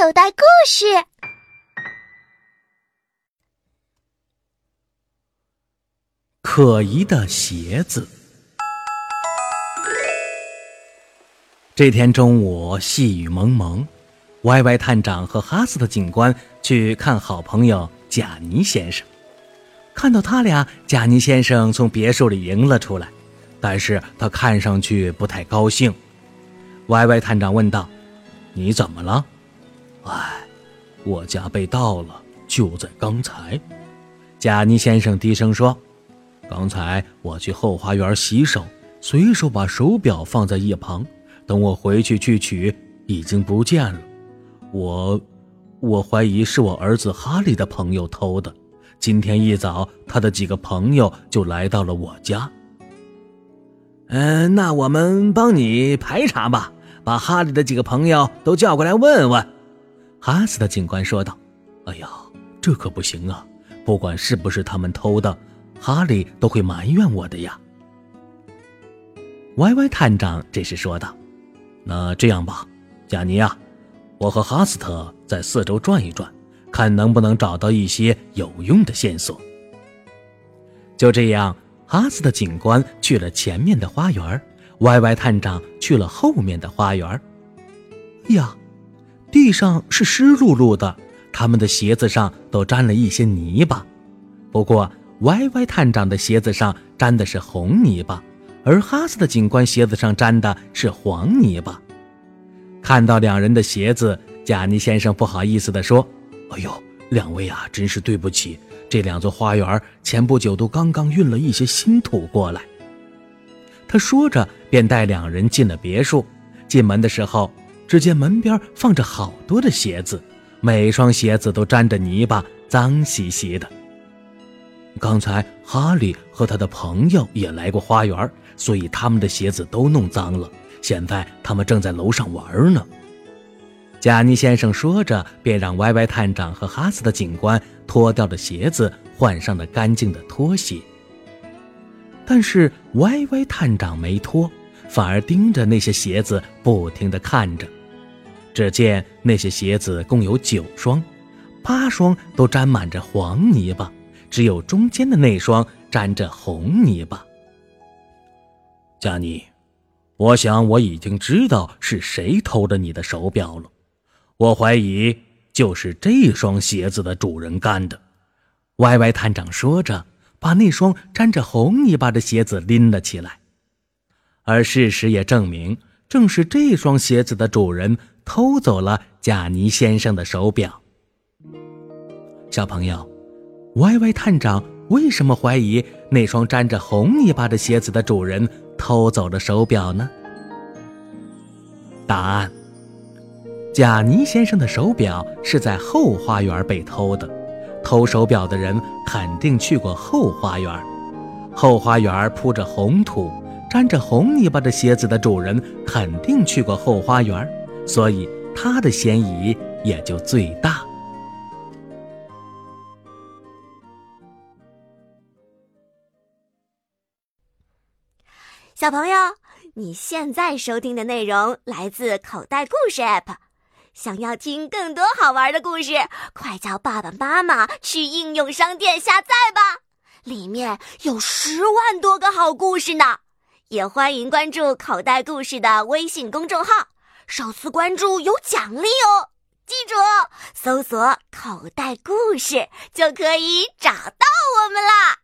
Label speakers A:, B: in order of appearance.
A: 口袋故事。
B: 可疑的鞋子。这天中午，细雨蒙蒙，歪歪探长和哈斯特警官去看好朋友贾尼先生。看到他俩，贾尼先生从别墅里迎了出来，但是他看上去不太高兴。歪歪探长问道：“你怎么了？”“，
C: 我家被盗了，就在刚才。”
B: 贾尼先生低声说。
C: 刚才我去后花园洗手，随手把手表放在一旁。等我回去去取，已经不见了。我，我怀疑是我儿子哈利的朋友偷的。今天一早，他的几个朋友就来到了我家。
D: 嗯，那我们帮你排查吧，把哈利的几个朋友都叫过来问问。”
B: 哈斯的警官说道。
C: “哎呀，这可不行啊！不管是不是他们偷的。”哈利都会埋怨我的呀。
B: 歪歪探长这时说道：“
C: 那这样吧，贾尼啊，我和哈斯特在四周转一转，看能不能找到一些有用的线索。”
B: 就这样，哈斯特警官去了前面的花园，歪歪探长去了后面的花园。呀，地上是湿漉漉的，他们的鞋子上都沾了一些泥巴。不过，歪歪探长的鞋子上沾的是红泥巴，而哈斯的警官鞋子上沾的是黄泥巴。看到两人的鞋子，贾尼先生不好意思地说：“
C: 哎呦，两位啊，真是对不起。这两座花园前不久都刚刚运了一些新土过来。”
B: 他说着，便带两人进了别墅。进门的时候，只见门边放着好多的鞋子，每双鞋子都沾着泥巴，脏兮兮的。
C: 刚才哈利和他的朋友也来过花园，所以他们的鞋子都弄脏了。现在他们正在楼上玩呢。
B: 贾尼先生说着，便让歪歪探长和哈斯的警官脱掉了鞋子，换上了干净的拖鞋。但是歪歪探长没脱，反而盯着那些鞋子不停地看着。只见那些鞋子共有九双，八双都沾满着黄泥巴。只有中间的那双沾着红泥巴。
C: 加尼，我想我已经知道是谁偷了你的手表了。我怀疑就是这双鞋子的主人干的。
B: 歪歪探长说着，把那双沾着红泥巴的鞋子拎了起来。而事实也证明，正是这双鞋子的主人偷走了贾尼先生的手表。小朋友。歪歪探长为什么怀疑那双沾着红泥巴的鞋子的主人偷走了手表呢？答案：贾尼先生的手表是在后花园被偷的。偷手表的人肯定去过后花园，后花园铺着红土，沾着红泥巴的鞋子的主人肯定去过后花园，所以他的嫌疑也就最大。
A: 小朋友，你现在收听的内容来自口袋故事 App。想要听更多好玩的故事，快叫爸爸妈妈去应用商店下载吧，里面有十万多个好故事呢。也欢迎关注口袋故事的微信公众号，首次关注有奖励哦，记住搜索口袋故事就可以找到我们啦。